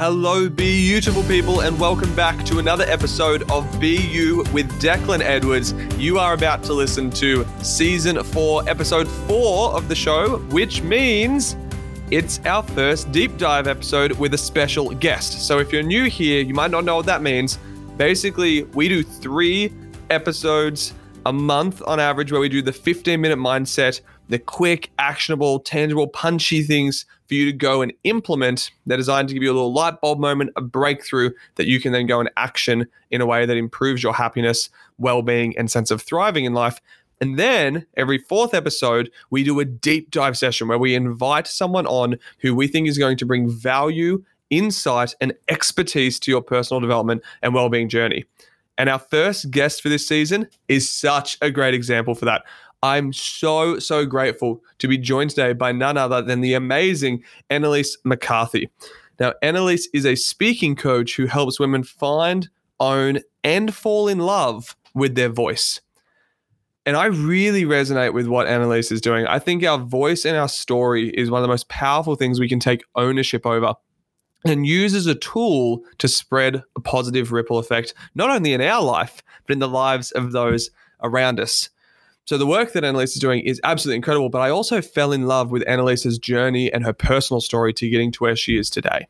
Hello, beautiful people, and welcome back to another episode of You with Declan Edwards. You are about to listen to season four, episode four of the show, which means it's our first deep dive episode with a special guest. So if you're new here, you might not know what that means. Basically, we do three episodes a month on average where we do the 15 minute mindset, the quick, actionable, tangible, punchy things for you to go and implement. They're designed to give you a little light bulb moment, a breakthrough that you can then go and action in a way that improves your happiness, well being, and sense of thriving in life. And then every fourth episode, we do a deep dive session where we invite someone on who we think is going to bring value, insight, and expertise to your personal development and well being journey. And our first guest for this season is such a great example for that. I'm so, so grateful to be joined today by none other than the amazing Annalise McCarthy. Now, Annalise is a speaking coach who helps women find, own, and fall in love with their voice. And I really resonate with what Annalise is doing. I think our voice and our story is one of the most powerful things we can take ownership over and use as a tool to spread a positive ripple effect, not only in our life, but in the lives of those around us. So the work that Annalise is doing is absolutely incredible, but I also fell in love with Annalise's journey and her personal story to getting to where she is today.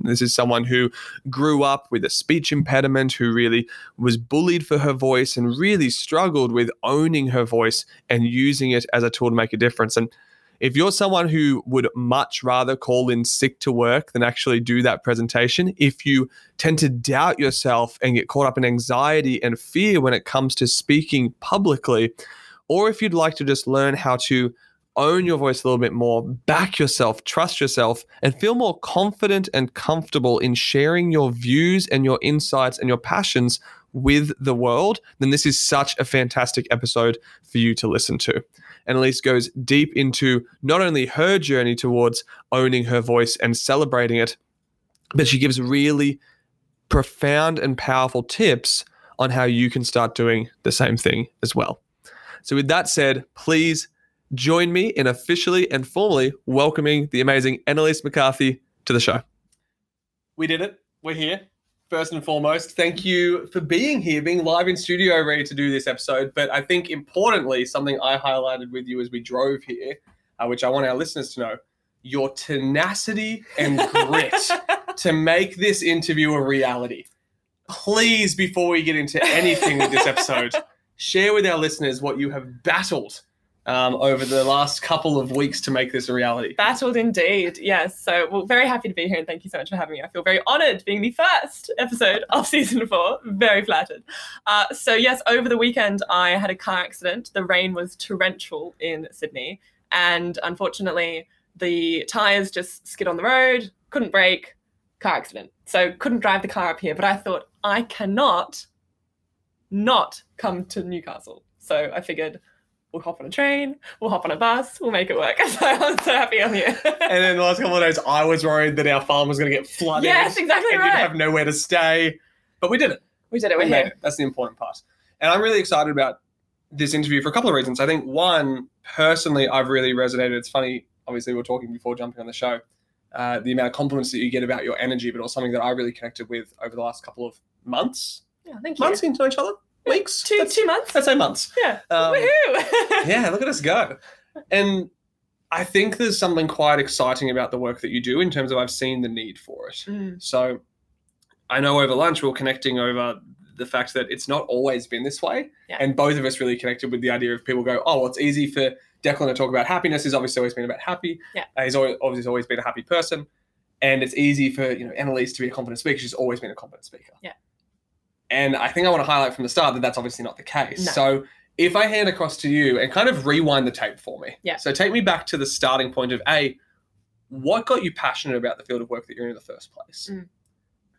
This is someone who grew up with a speech impediment, who really was bullied for her voice and really struggled with owning her voice and using it as a tool to make a difference. And if you're someone who would much rather call in sick to work than actually do that presentation, if you tend to doubt yourself and get caught up in anxiety and fear when it comes to speaking publicly, or if you'd like to just learn how to own your voice a little bit more, back yourself, trust yourself, and feel more confident and comfortable in sharing your views and your insights and your passions with the world, then this is such a fantastic episode for you to listen to. Annalise goes deep into not only her journey towards owning her voice and celebrating it, but she gives really profound and powerful tips on how you can start doing the same thing as well. So, with that said, please join me in officially and formally welcoming the amazing Annalise McCarthy to the show. We did it. We're here first and foremost, thank you for being here, being live in studio, ready to do this episode. But I think importantly, something I highlighted with you as we drove here, uh, which I want our listeners to know your tenacity and grit to make this interview a reality. Please, before we get into anything with this episode, share with our listeners what you have battled um, over the last couple of weeks to make this a reality. Battled indeed, yes. So, well, very happy to be here and thank you so much for having me. I feel very honoured being the first episode of season four. Very flattered. Uh, so, yes, over the weekend I had a car accident. The rain was torrential in Sydney, and unfortunately, the tyres just skid on the road, couldn't brake, car accident. So, couldn't drive the car up here. But I thought, I cannot not come to Newcastle. So, I figured we'll hop on a train, we'll hop on a bus, we'll make it work. So I'm so happy I'm here. and then the last couple of days, I was worried that our farm was going to get flooded. Yes, exactly and right. We'd have nowhere to stay, but we did it. We did it. We're we here. It. That's the important part. And I'm really excited about this interview for a couple of reasons. I think one, personally, I've really resonated. It's funny. Obviously, we were talking before jumping on the show. Uh, the amount of compliments that you get about your energy, but also something that I really connected with over the last couple of months. Yeah, thank you. Months into each other weeks, two That's, two months. I'd say months. Yeah. Um, Woohoo! yeah, look at us go. And I think there's something quite exciting about the work that you do in terms of I've seen the need for it. Mm. So I know over lunch we are connecting over the fact that it's not always been this way. Yeah. And both of us really connected with the idea of people go, oh, well, it's easy for Declan to talk about happiness. He's obviously always been about happy. Yeah. Uh, he's always, obviously always been a happy person. And it's easy for, you know, Annalise to be a confident speaker. She's always been a confident speaker. Yeah. And I think I want to highlight from the start that that's obviously not the case. No. So if I hand across to you and kind of rewind the tape for me. Yeah. So take me back to the starting point of A, what got you passionate about the field of work that you're in in the first place? Mm.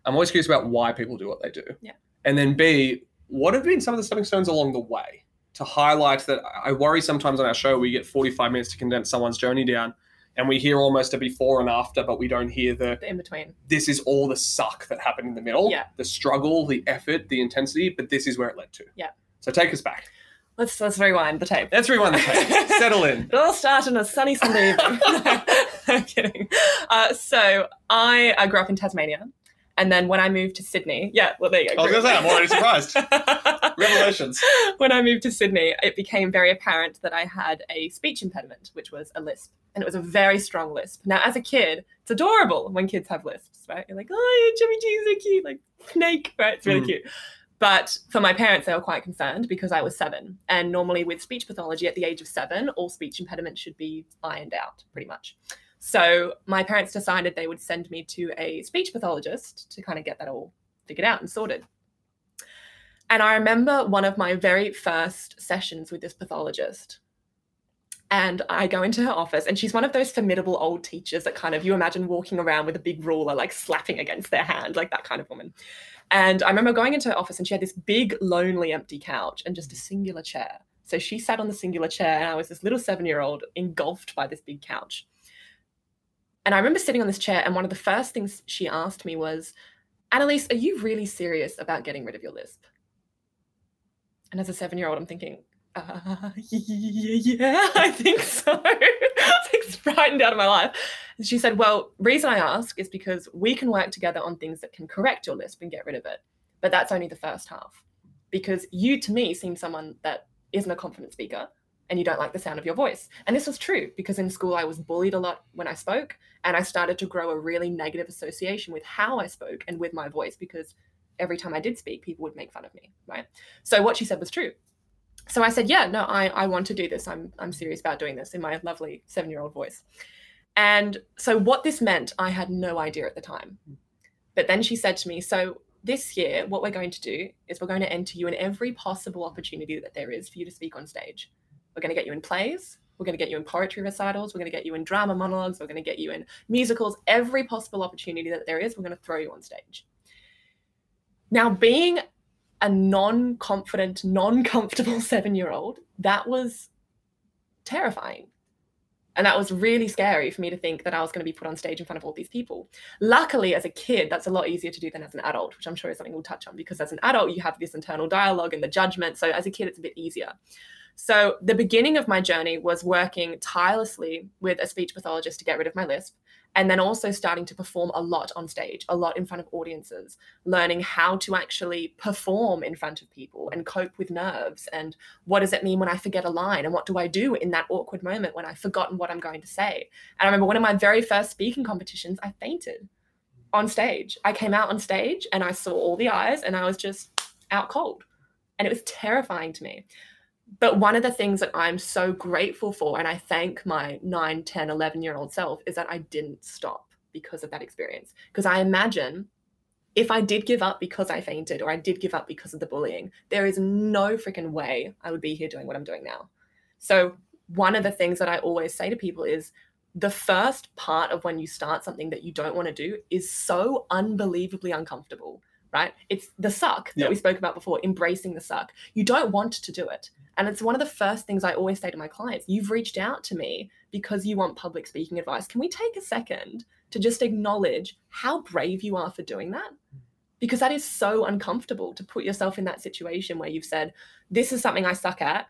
I'm always curious about why people do what they do. Yeah. And then B, what have been some of the stepping stones along the way to highlight that I worry sometimes on our show we get 45 minutes to condense someone's journey down and we hear almost a before and after, but we don't hear the The in between. this is all the suck that happened in the middle. Yeah. The struggle, the effort, the intensity, but this is where it led to. Yeah. So take us back. Let's let's rewind the tape. Let's rewind the tape. Settle in. It all started on a sunny Sunday evening. I'm kidding. Uh, so I, I grew up in Tasmania. And then when I moved to Sydney, yeah, well, there you go. I was going to say, I'm already surprised. Revelations. When I moved to Sydney, it became very apparent that I had a speech impediment, which was a lisp. And it was a very strong lisp. Now, as a kid, it's adorable when kids have lisps, right? You're like, oh, Jimmy G is so cute, like snake, right? It's really Mm. cute. But for my parents, they were quite concerned because I was seven. And normally with speech pathology at the age of seven, all speech impediments should be ironed out pretty much. So my parents decided they would send me to a speech pathologist to kind of get that all figured out and sorted. And I remember one of my very first sessions with this pathologist. And I go into her office, and she's one of those formidable old teachers that kind of you imagine walking around with a big ruler, like slapping against their hand, like that kind of woman. And I remember going into her office, and she had this big, lonely, empty couch and just a singular chair. So she sat on the singular chair, and I was this little seven year old engulfed by this big couch. And I remember sitting on this chair, and one of the first things she asked me was, Annalise, are you really serious about getting rid of your lisp? And as a seven year old, I'm thinking, uh, yeah, I think so. I was frightened out of my life. And she said, Well, reason I ask is because we can work together on things that can correct your lisp and get rid of it. But that's only the first half. Because you, to me, seem someone that isn't a confident speaker and you don't like the sound of your voice. And this was true because in school I was bullied a lot when I spoke, and I started to grow a really negative association with how I spoke and with my voice because every time I did speak, people would make fun of me, right? So what she said was true. So I said, yeah, no, I, I want to do this. I'm I'm serious about doing this in my lovely seven-year-old voice. And so what this meant, I had no idea at the time. But then she said to me, so this year, what we're going to do is we're going to enter you in every possible opportunity that there is for you to speak on stage. We're going to get you in plays. We're going to get you in poetry recitals. We're going to get you in drama monologues. We're going to get you in musicals. Every possible opportunity that there is, we're going to throw you on stage. Now, being a non confident, non comfortable seven year old, that was terrifying. And that was really scary for me to think that I was going to be put on stage in front of all these people. Luckily, as a kid, that's a lot easier to do than as an adult, which I'm sure is something we'll touch on because as an adult, you have this internal dialogue and the judgment. So as a kid, it's a bit easier. So the beginning of my journey was working tirelessly with a speech pathologist to get rid of my lisp. And then also starting to perform a lot on stage, a lot in front of audiences, learning how to actually perform in front of people and cope with nerves. And what does it mean when I forget a line? And what do I do in that awkward moment when I've forgotten what I'm going to say? And I remember one of my very first speaking competitions, I fainted on stage. I came out on stage and I saw all the eyes and I was just out cold. And it was terrifying to me but one of the things that I'm so grateful for, and I thank my 9, 10, 11 year old self, is that I didn't stop because of that experience. Because I imagine if I did give up because I fainted or I did give up because of the bullying, there is no freaking way I would be here doing what I'm doing now. So, one of the things that I always say to people is the first part of when you start something that you don't want to do is so unbelievably uncomfortable, right? It's the suck that Yeah. we spoke about before, embracing the suck. You don't want to do it. And it's one of the first things I always say to my clients you've reached out to me because you want public speaking advice. Can we take a second to just acknowledge how brave you are for doing that? Because that is so uncomfortable to put yourself in that situation where you've said, This is something I suck at,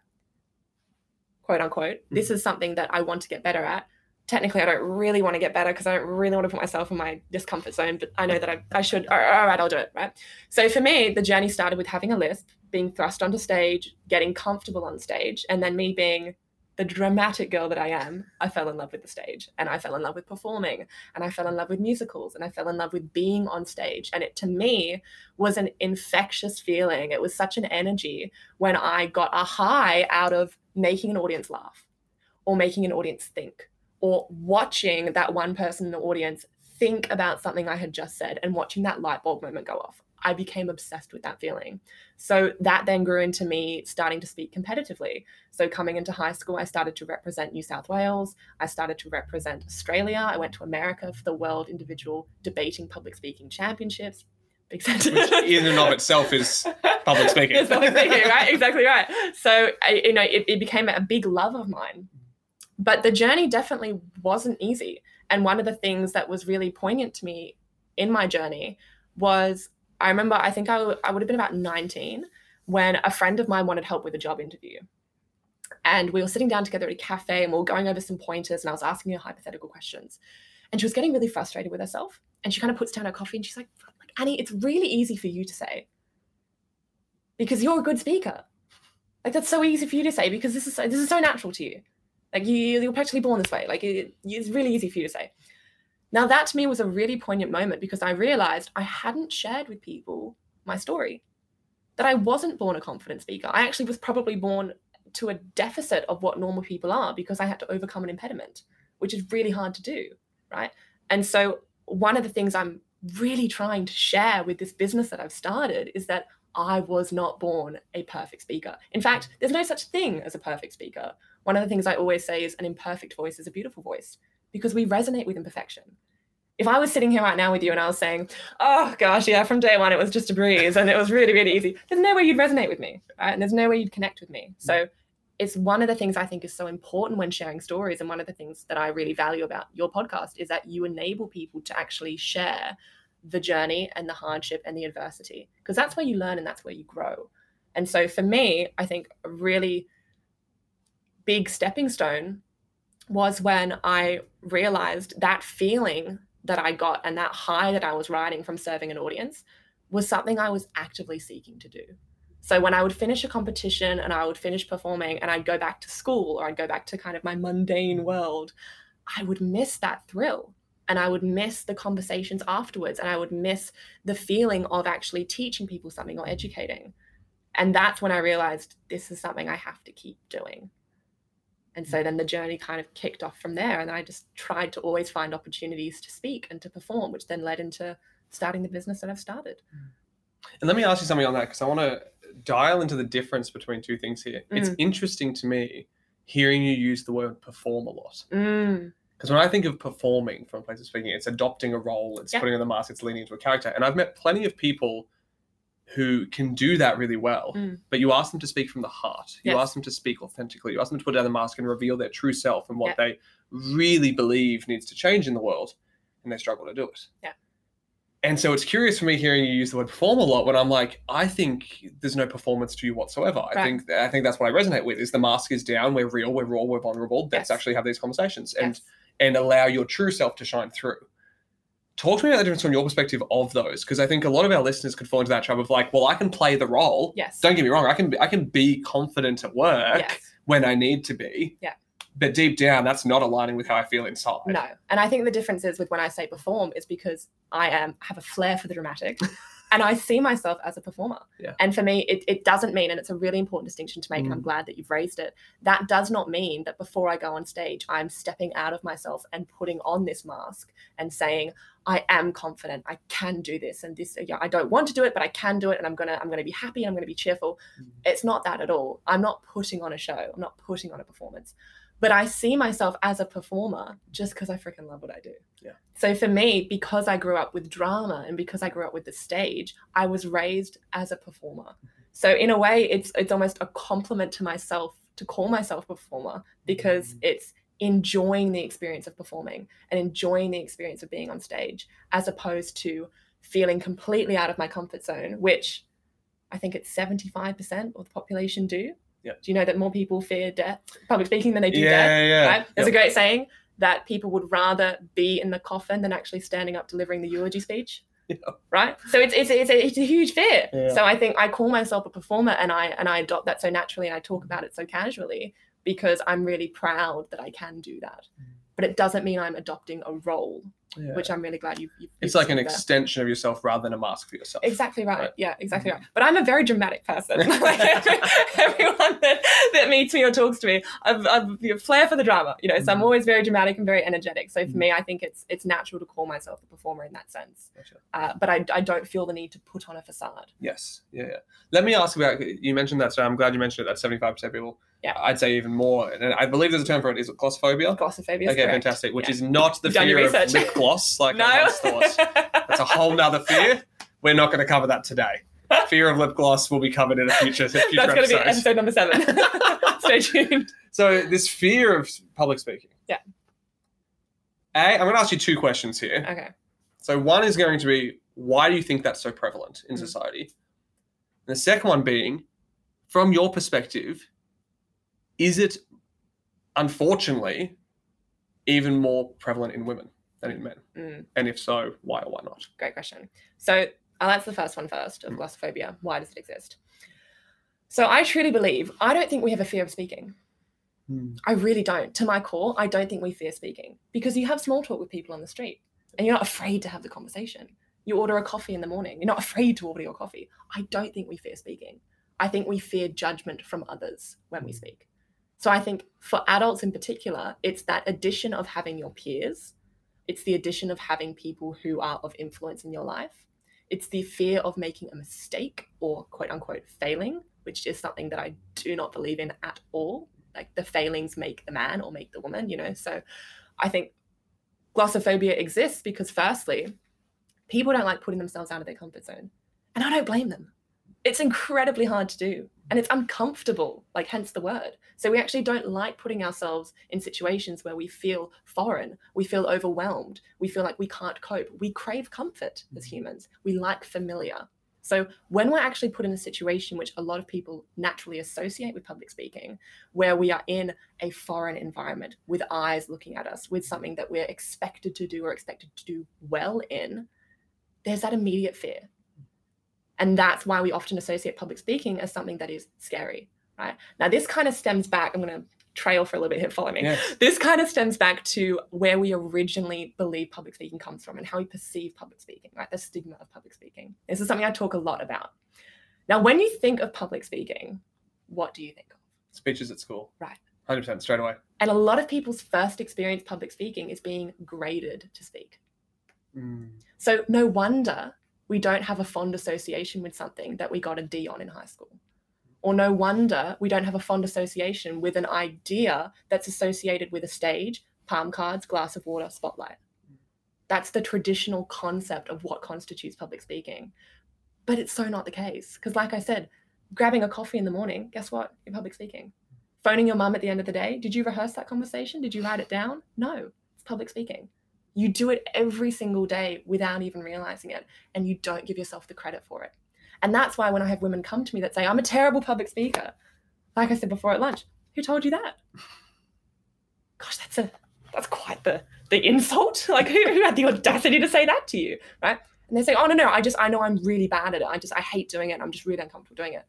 quote unquote. This mm-hmm. is something that I want to get better at. Technically, I don't really want to get better because I don't really want to put myself in my discomfort zone, but I know that I, I should. All right, I'll do it. Right. So for me, the journey started with having a lisp, being thrust onto stage, getting comfortable on stage, and then me being the dramatic girl that I am, I fell in love with the stage and I fell in love with performing and I fell in love with musicals and I fell in love with being on stage. And it to me was an infectious feeling. It was such an energy when I got a high out of making an audience laugh or making an audience think or watching that one person in the audience think about something I had just said and watching that light bulb moment go off. I became obsessed with that feeling. So that then grew into me starting to speak competitively. So coming into high school, I started to represent New South Wales. I started to represent Australia. I went to America for the World Individual Debating Public Speaking Championships. Big Which in and of itself is public speaking. It's public speaking, right? Exactly right. So, I, you know, it, it became a big love of mine. But the journey definitely wasn't easy. And one of the things that was really poignant to me in my journey was I remember, I think I, w- I would have been about 19 when a friend of mine wanted help with a job interview. And we were sitting down together at a cafe and we were going over some pointers and I was asking her hypothetical questions. And she was getting really frustrated with herself. And she kind of puts down her coffee and she's like, like Annie, it's really easy for you to say because you're a good speaker. Like that's so easy for you to say because this is so, this is so natural to you. Like you you're practically born this way. Like it, it's really easy for you to say. Now that to me was a really poignant moment because I realized I hadn't shared with people my story. That I wasn't born a confident speaker. I actually was probably born to a deficit of what normal people are because I had to overcome an impediment, which is really hard to do, right? And so one of the things I'm really trying to share with this business that I've started is that I was not born a perfect speaker. In fact, there's no such thing as a perfect speaker. One of the things I always say is an imperfect voice is a beautiful voice because we resonate with imperfection. If I was sitting here right now with you and I was saying, oh gosh, yeah, from day one it was just a breeze and it was really, really easy, there's no way you'd resonate with me, right? And there's no way you'd connect with me. So it's one of the things I think is so important when sharing stories. And one of the things that I really value about your podcast is that you enable people to actually share the journey and the hardship and the adversity, because that's where you learn and that's where you grow. And so for me, I think a really big stepping stone was when I realized that feeling that I got and that high that I was riding from serving an audience was something I was actively seeking to do. So when I would finish a competition and I would finish performing and I'd go back to school or I'd go back to kind of my mundane world, I would miss that thrill and I would miss the conversations afterwards and I would miss the feeling of actually teaching people something or educating. And that's when I realized this is something I have to keep doing. And so then the journey kind of kicked off from there. And I just tried to always find opportunities to speak and to perform, which then led into starting the business that I've started. And let me ask you something on that because I want to dial into the difference between two things here. Mm. It's interesting to me hearing you use the word perform a lot. Mm. Because when I think of performing from a place of speaking, it's adopting a role, it's putting on the mask, it's leaning into a character. And I've met plenty of people who can do that really well. Mm. But you ask them to speak from the heart. You yes. ask them to speak authentically. You ask them to put down the mask and reveal their true self and what yeah. they really believe needs to change in the world, and they struggle to do it. Yeah. And so it's curious for me hearing you use the word perform a lot when I'm like, I think there's no performance to you whatsoever. Right. I think I think that's what I resonate with is the mask is down, we're real, we're raw, we're vulnerable. Let's yes. actually have these conversations yes. and and allow your true self to shine through talk to me about the difference from your perspective of those because i think a lot of our listeners could fall into that trap of like well i can play the role yes don't get me wrong i can be, i can be confident at work yes. when i need to be yeah but deep down that's not aligning with how i feel inside no and i think the difference is with when i say perform is because i am have a flair for the dramatic and I see myself as a performer. Yeah. And for me, it, it doesn't mean, and it's a really important distinction to make, mm. and I'm mm. glad that you've raised it. That does not mean that before I go on stage, I'm stepping out of myself and putting on this mask and saying, I am confident, I can do this, and this. Yeah, I don't want to do it, but I can do it, and I'm gonna, I'm gonna be happy, and I'm gonna be cheerful. Mm. It's not that at all. I'm not putting on a show. I'm not putting on a performance but I see myself as a performer just because I freaking love what I do. Yeah. So for me, because I grew up with drama and because I grew up with the stage, I was raised as a performer. Mm-hmm. So in a way, it's it's almost a compliment to myself to call myself a performer because mm-hmm. it's enjoying the experience of performing and enjoying the experience of being on stage as opposed to feeling completely out of my comfort zone, which I think it's 75% of the population do. Yep. Do you know that more people fear death, public speaking, than they do yeah, death? Yeah, right? There's yep. a great saying that people would rather be in the coffin than actually standing up delivering the eulogy speech. Yep. Right. So it's, it's, it's, a, it's a huge fear. Yeah. So I think I call myself a performer and I, and I adopt that so naturally and I talk about it so casually because I'm really proud that I can do that. Mm. But it doesn't mean I'm adopting a role yeah. which I'm really glad you've. you've it's like an extension of yourself rather than a mask for yourself. Exactly right. right. Yeah, exactly mm-hmm. right. But I'm a very dramatic person. like every, everyone that, that meets me or talks to me, I've, I've a flair for the drama. You know, so mm-hmm. I'm always very dramatic and very energetic. So for mm-hmm. me, I think it's it's natural to call myself a performer in that sense. Gotcha. Uh, but I, I don't feel the need to put on a facade. Yes. Yeah. yeah. Let me ask about. You mentioned that. So I'm glad you mentioned it. That 75 percent people yeah. I'd say even more. And I believe there's a term for it. Is it glossophobia? Glossophobia. Okay, correct. fantastic. Which yeah. is not the fear of gloss like no. I once thought. That's a whole nother fear. We're not going to cover that today. Fear of lip gloss will be covered in a future, future That's going to be episode number seven. Stay tuned. So this fear of public speaking. Yeah. A, I'm going to ask you two questions here. Okay. So one is going to be, why do you think that's so prevalent in mm. society? And the second one being, from your perspective, is it unfortunately even more prevalent in women than mm. in men? Mm, And if so, why or why not? great question. So I'll answer the first one first of mm. glossophobia. Why does it exist? So I truly believe, I don't think we have a fear of speaking. Hmm. I really don't. To my core, I don't think we fear speaking because you have small talk with people on the street and you're not afraid to have the conversation. You order a coffee in the morning, you're not afraid to order your coffee. I don't think we fear speaking. I think we fear judgment from others when we hmm. speak. So I think for adults in particular, it's that addition of having your peers, it's the addition of having people who are of influence in your life. It's the fear of making a mistake or quote unquote failing, which is something that I do not believe in at all like the failings make the man or make the woman, you know. So I think glossophobia exists because firstly, people don't like putting themselves out of their comfort zone. And I don't blame them. It's incredibly hard to do and it's uncomfortable, like hence the word. So we actually don't like putting ourselves in situations where we feel foreign, we feel overwhelmed, we feel like we can't cope. We crave comfort as mm-hmm. humans. We like familiar. So when we're actually put in a situation which a lot of people naturally associate with public speaking, where we are in a foreign environment with eyes looking at us, with something that we're expected to do or expected to do well in, there's that immediate fear. And that's why we often associate public speaking as something that is scary, right? Now, this kind of stems back, I'm going to trail for a little bit here, follow me Yes. this kind of stems back to where we originally believe public speaking comes from and how we perceive public speaking, right? The stigma of public speaking. This is something I talk a lot about. Now, when you think of public speaking, what do you think of? Speeches at school. Right. 100% straight away. And a lot of people's first experience public speaking is being graded to speak. Mm. So, no wonder we don't have a fond association with something that we got a D on in high school. Or no wonder we don't have a fond association with an idea that's associated with a stage, palm cards, glass of water, spotlight. That's the traditional concept of what constitutes public speaking. But it's so not the case. Because, like I said, grabbing a coffee in the morning, guess what? You're public speaking. Phoning your mum at the end of the day, did you rehearse that conversation? Did you write it down? No, it's public speaking. You do it every single day without even realizing it, and you don't give yourself the credit for it. And that's why when I have women come to me that say, I'm a terrible public speaker, like I said before at lunch, who told you that? Gosh, that's a that's quite the the insult. Like who, who had the audacity to say that to you? Right? And they say, Oh no, no, I just I know I'm really bad at it. I just I hate doing it. I'm just really uncomfortable doing it.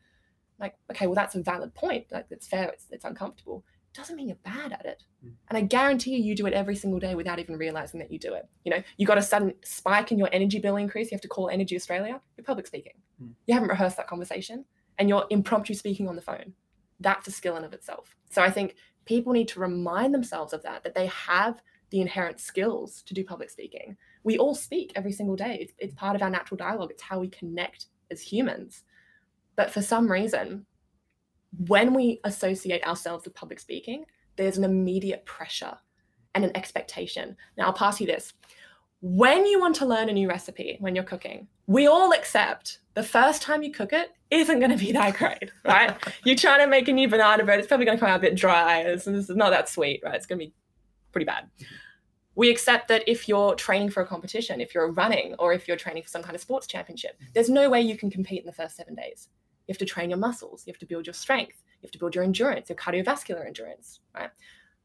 Like, okay, well that's a valid point. Like it's fair, it's it's uncomfortable. Doesn't mean you're bad at it. Mm. And I guarantee you, you do it every single day without even realizing that you do it. You know, you got a sudden spike in your energy bill increase. You have to call Energy Australia. You're public speaking. Mm. You haven't rehearsed that conversation, and you're impromptu speaking on the phone. That's a skill in of itself. So I think people need to remind themselves of that. That they have the inherent skills to do public speaking. We all speak every single day. It's, it's part of our natural dialogue. It's how we connect as humans. But for some reason, when we associate ourselves with public speaking, there's an immediate pressure and an expectation. Now, I'll pass you this. When you want to learn a new recipe when you're cooking, we all accept the first time you cook it isn't going to be that great, right? you're trying to make a new banana bread, it's probably going to come out a bit dry. It's, it's not that sweet, right? It's going to be pretty bad. We accept that if you're training for a competition, if you're running, or if you're training for some kind of sports championship, there's no way you can compete in the first seven days. You have to train your muscles, you have to build your strength, you have to build your endurance, your cardiovascular endurance, right?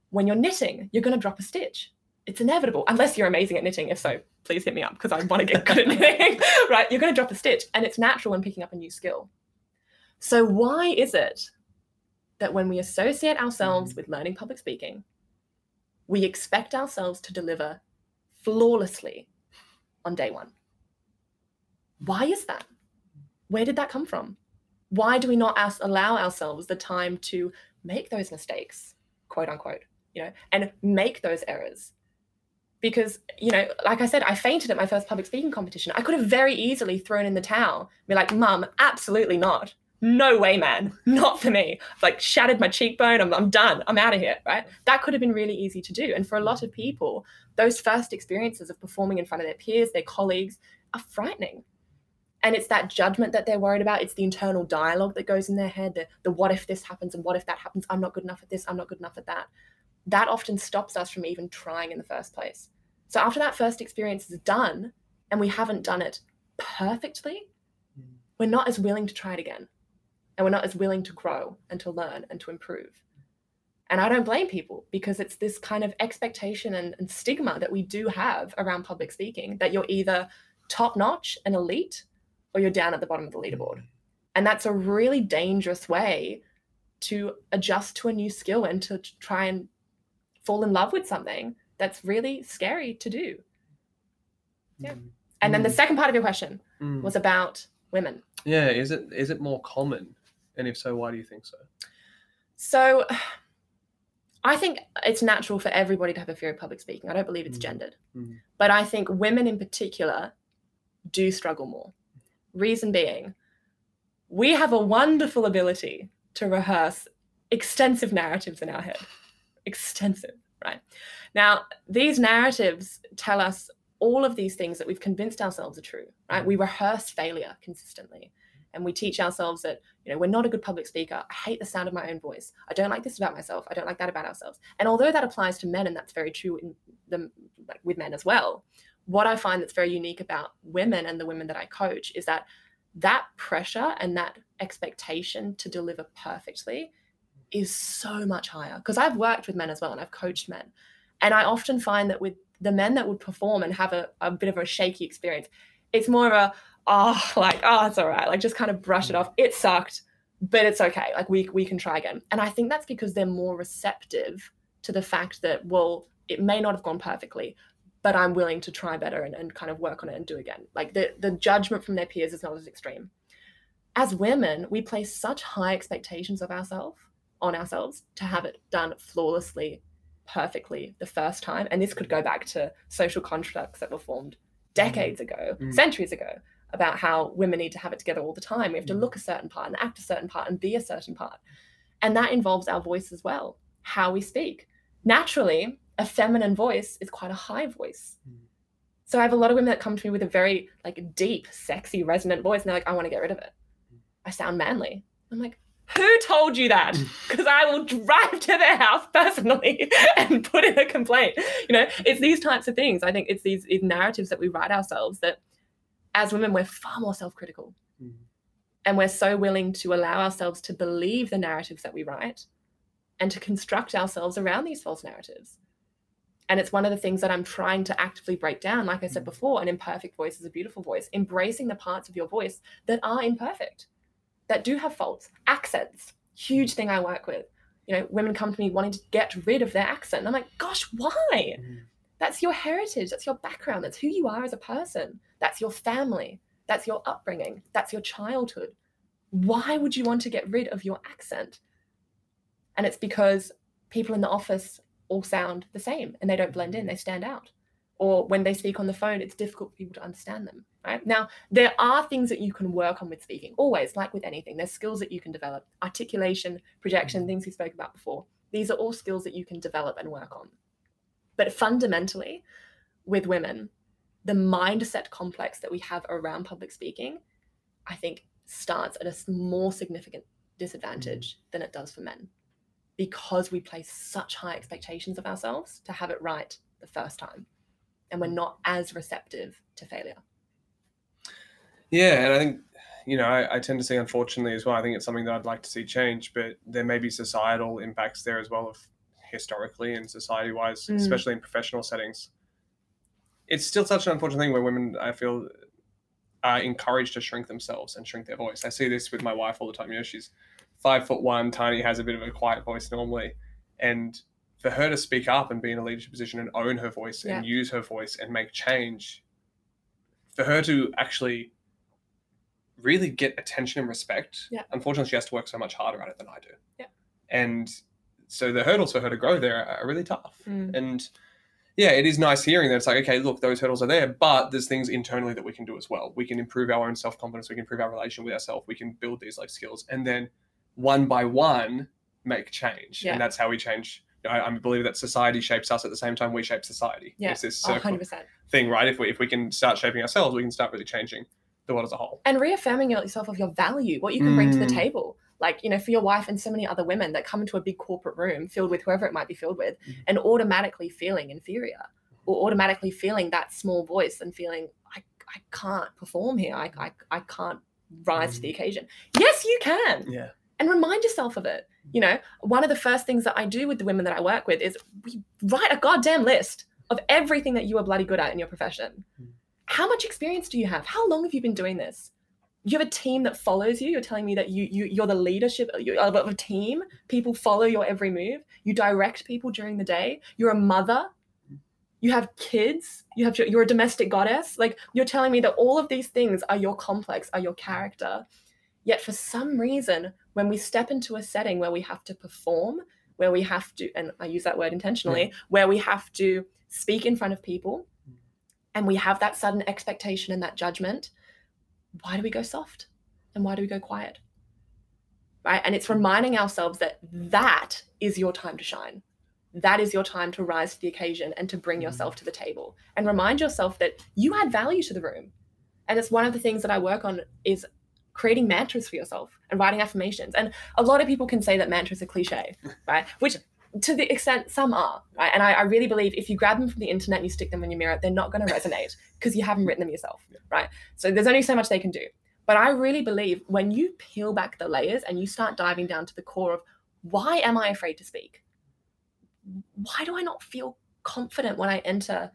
When you're knitting, you're going to drop a stitch. It's inevitable, unless you're amazing at knitting. If so, please hit me up because I want to get good at knitting, right? You're going to drop a stitch, and it's natural when picking up a new skill. So, why is it that when we associate ourselves mm-hmm. with learning public speaking, we expect ourselves to deliver flawlessly on day one? Why is that? Where did that come from? Why do we not allow ourselves the time to make those mistakes, quote unquote, you know, and make those errors? Because, you know, like I said, I fainted at my first public speaking competition. I could have very easily thrown in the towel, be like, Mum, absolutely not. No way, man. Not for me. Like, shattered my cheekbone. I'm, I'm done. I'm out of here, right? That could have been really easy to do. And for a lot of people, those first experiences of performing in front of their peers, their colleagues, are frightening. And it's that judgment that they're worried about. It's the internal dialogue that goes in their head the, the what if this happens and what if that happens? I'm not good enough at this. I'm not good enough at that. That often stops us from even trying in the first place. So after that first experience is done and we haven't done it perfectly, hmm. we're not as willing to try it again. And we're not as willing to grow and to learn and to improve. And I don't blame people because it's this kind of expectation and, and stigma that we do have around public speaking that you're either top notch and elite or you're down at the bottom of the leaderboard. And that's a really dangerous way to adjust to a new skill and to try and fall in love with something that's really scary to do. Yeah. Mm. And then the Mm. second part of your question Mm. was about women. Yeah, is it is it more common? And if so, why do you think so? So I think it's natural for everybody to have a fear of public speaking. I don't believe it's Mm. gendered. Mm. But I think women in particular do struggle more. Reason being, we have a wonderful ability to rehearse extensive narratives in our head. Extensive, right? Now, these narratives tell us all of these things that we've convinced ourselves are true, right? We rehearse failure consistently. And we teach ourselves that, you know, we're not a good public speaker. I hate the sound of my own voice. I don't like this about myself. I don't like that about ourselves. And although that applies to men, and that's very true in the, like with men as well, what I find that's very unique about women and the women that I coach is that that pressure and that expectation to deliver perfectly is so much higher. Because I've worked with men as well and I've coached men. And I often find that with the men that would perform and have a, a bit of a shaky experience, it's more of a, oh, like, oh, it's all right. Like just kind of brush it mm. off. It sucked, but it's okay. Like we we can try again. And I think that's because they're more receptive to the fact that, well, it may not have gone perfectly, but I'm willing to try better and, and kind of work on it and do again. Like the, the judgment from their peers is not as extreme. As women, we place such high expectations of ourselves on ourselves to have it done flawlessly, perfectly the first time. And this could go back to social constructs that were formed decades ago, Mm. centuries ago, about how women need to have it together all the time. We have to Mm. look a certain part and act a certain part and be a certain part. And that involves our voice as well, how we speak. Naturally, a feminine voice is quite a high voice. Mm. So I have a lot of women that come to me with a very like deep, sexy, resonant voice, and they're like, I want to get rid of it. I sound manly. I'm like, who told you that? Because I will drive to their house personally and put in a complaint. You know, it's these types of things. I think it's these, these narratives that we write ourselves that as women, we're far more self-critical. Mm. And we're so willing to allow ourselves to believe the narratives that we write and to construct ourselves around these false narratives. And it's one of the things that I'm trying to actively break down. Like I said Mm. before, an imperfect voice is a beautiful voice. Embracing the parts of your voice that are imperfect, that do have faults. Accents, huge thing I work with. You know, women come to me wanting to get rid of their accent. And I'm like, gosh, why? Mm. That's your heritage. That's your background. That's who you are as a person. That's your family. That's your upbringing. That's your childhood. Why would you want to get rid of your accent? And it's because people in the office all sound the same and they don't blend in, they stand out. Or when they speak on the phone, it's difficult for people to understand them. Right now, there are things that you can work on with speaking, always, like with anything. There's skills that you can develop articulation, projection, mm. things we spoke about before. These are all skills that you can develop and work on. But fundamentally, with women, the mindset complex that we have around public speaking, I think, starts at a more significant disadvantage mm. than it does for men because we place such high expectations of ourselves to have it right the first time. And we're not as receptive to failure. Yeah, and I think you know I, I tend to see unfortunately as well. I think it's something that I'd like to see change, but there may be societal impacts there as well of historically and society wise, Mm. especially in professional settings. It's still such an unfortunate thing where women I feel are encouraged to shrink themselves and shrink their voice. I see this with my wife all the time. You know, she's five foot one, tiny, has a bit of a quiet voice normally, and for her to speak up and be in a leadership position and own her voice and use her voice and make change, for her to actually really get attention and respect, Yeah. unfortunately, she has to work so much harder at it than I do. Yeah. And so the hurdles for her to grow there are really tough. Mm. And yeah, it is nice hearing that it's like, okay, look, those hurdles are there, but there's things internally that we can do as well. We can improve our own self confidence. We can improve our relation with ourselves. We can build these like skills, and then one by one make change. Yeah. And that's how we change. I, I believe that society shapes us at the same time we shape society. Yeah. It's this circle 100%. thing, right? If we if we can start shaping ourselves, we can start really changing the world as a whole. and reaffirming yourself of your value, what you can bring to the Mm. table. Like, you know, for your wife and so many other women that come into a big corporate room filled with whoever it might be filled with Mhm. and automatically feeling inferior or automatically feeling that small voice and feeling, I, I can't perform here. I, I, I can't rise to the occasion. Yes, you can. Yeah. And remind yourself of it. You know, one of the first things that I do with the women that I work with is we write a goddamn list of everything that you are bloody good at in your profession. Mm. How much experience do you have? How long have you been doing this? You have a team that follows you. You're telling me that you, you you're the leadership of a team. People follow your every move. You direct people during the day. You're a mother. You have kids. You have you're a domestic goddess. Like you're telling me that all of these things are your complex, are your character. Yet for some reason, when we step into a setting where we have to perform, where we have to, and I use that word intentionally, mm. where we have to speak in front of people, mm. and we have that sudden expectation and that judgment, why do we go soft? And why do we go quiet? Right. And it's reminding ourselves that that is your time to shine. That is your time to rise to the occasion and to bring mm. yourself to the table and remind yourself that you add value to the room. And it's one of the things that I work on is creating mantras for yourself and writing affirmations. And a lot of people can say that mantras are cliche, right? Which to the extent some are, right? And I, I, really believe if you grab them from the internet and you stick them in your mirror, they're not going to resonate because you haven't written them yourself, right? So there's only so much they can do. But I really believe when you peel back the layers and you start diving down to the core of why am I afraid to speak? Why do I not feel confident when I enter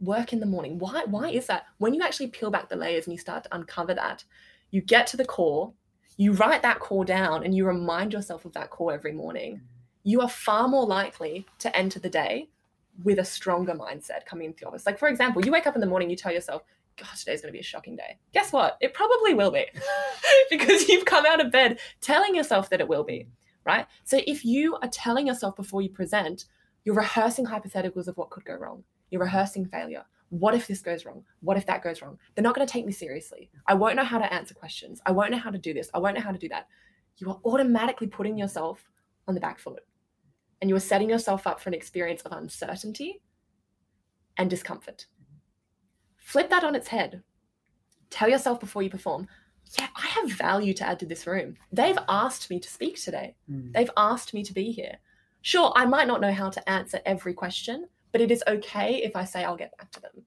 work in the morning? Why why is that? When you actually peel back the layers and you start to uncover that, you get to the core, you write that core down and you remind yourself of that core every morning you are far more likely to enter the day with a stronger mindset coming into the office. Like, for example, you wake up in the morning, you tell yourself, God, today's going to be a shocking day. Guess what? It probably will be because you've come out of bed telling yourself that it will be, right? So if you are telling yourself before you present, you're rehearsing hypotheticals of what could go wrong. You're rehearsing failure. What if this goes wrong? What if that goes wrong? They're not going to take me seriously. I won't know how to answer questions. I won't know how to do this. I won't know how to do that. You are automatically putting yourself on the back foot and you are setting yourself up for an experience of uncertainty and discomfort. Flip that on its head. Tell yourself before you perform, yeah, I have value to add to this room. They've asked me to speak today. Mm. They've asked me to be here. Sure, I might not know how to answer every question, but it is okay if I say I'll get back to them.